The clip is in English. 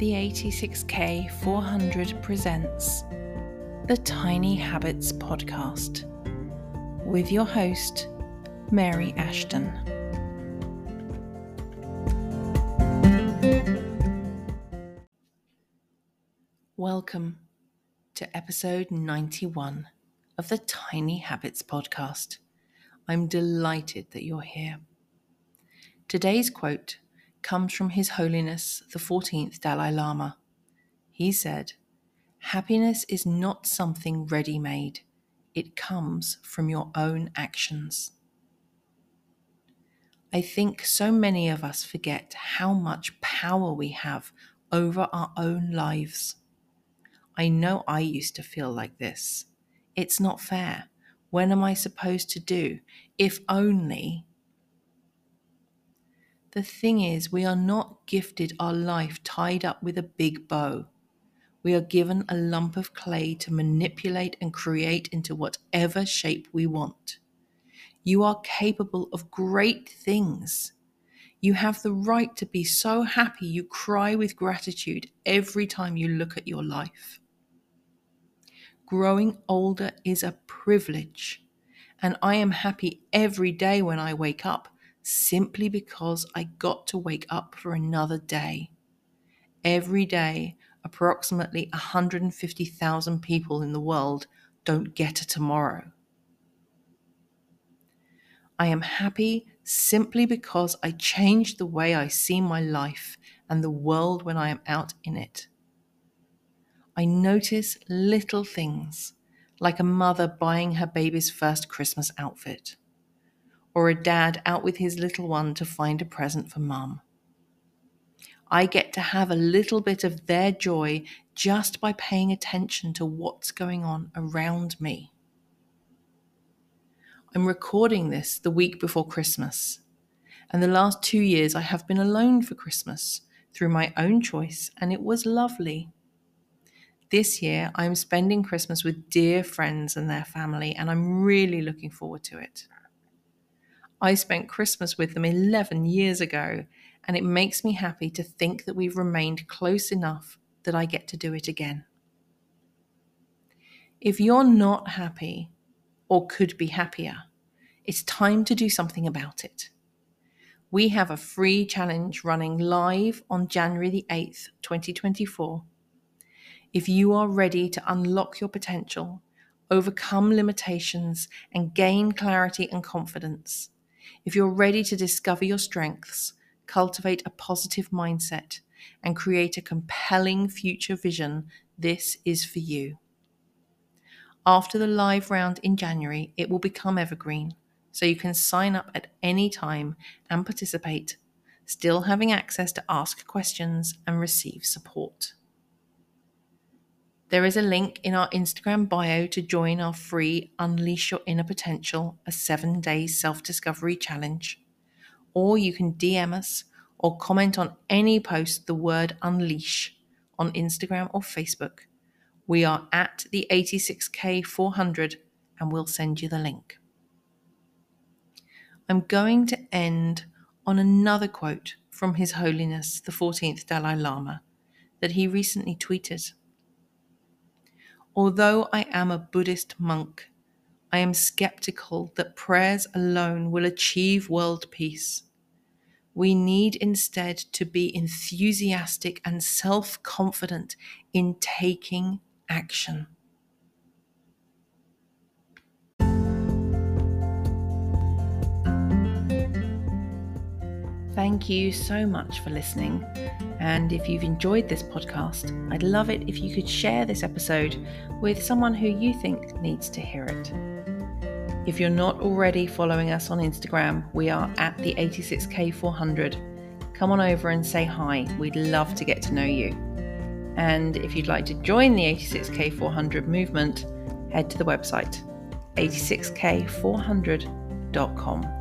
the 86K 400 presents the Tiny Habits Podcast with your host, Mary Ashton. Welcome to episode 91 of the Tiny Habits Podcast. I'm delighted that you're here. Today's quote comes from His Holiness the 14th Dalai Lama. He said, Happiness is not something ready made, it comes from your own actions. I think so many of us forget how much power we have over our own lives. I know I used to feel like this. It's not fair. When am I supposed to do? If only the thing is, we are not gifted our life tied up with a big bow. We are given a lump of clay to manipulate and create into whatever shape we want. You are capable of great things. You have the right to be so happy you cry with gratitude every time you look at your life. Growing older is a privilege, and I am happy every day when I wake up simply because I got to wake up for another day. Every day, approximately 150,000 people in the world don't get a tomorrow. I am happy simply because I changed the way I see my life and the world when I am out in it. I notice little things, like a mother buying her baby's first Christmas outfit or a dad out with his little one to find a present for mum. I get to have a little bit of their joy just by paying attention to what's going on around me. I'm recording this the week before Christmas, and the last two years I have been alone for Christmas through my own choice, and it was lovely. This year I'm spending Christmas with dear friends and their family, and I'm really looking forward to it. I spent Christmas with them 11 years ago, and it makes me happy to think that we've remained close enough that I get to do it again. If you're not happy or could be happier, it's time to do something about it. We have a free challenge running live on January the 8th, 2024. If you are ready to unlock your potential, overcome limitations, and gain clarity and confidence, if you're ready to discover your strengths, cultivate a positive mindset, and create a compelling future vision, this is for you. After the live round in January, it will become evergreen, so you can sign up at any time and participate, still having access to ask questions and receive support. There is a link in our Instagram bio to join our free Unleash Your Inner Potential, a seven day self discovery challenge. Or you can DM us or comment on any post the word unleash on Instagram or Facebook. We are at the 86K400 and we'll send you the link. I'm going to end on another quote from His Holiness the 14th Dalai Lama that he recently tweeted. Although I am a Buddhist monk, I am skeptical that prayers alone will achieve world peace. We need instead to be enthusiastic and self confident in taking action. Thank you so much for listening. And if you've enjoyed this podcast, I'd love it if you could share this episode with someone who you think needs to hear it. If you're not already following us on Instagram, we are at the 86K400. Come on over and say hi. We'd love to get to know you. And if you'd like to join the 86K400 movement, head to the website 86K400.com.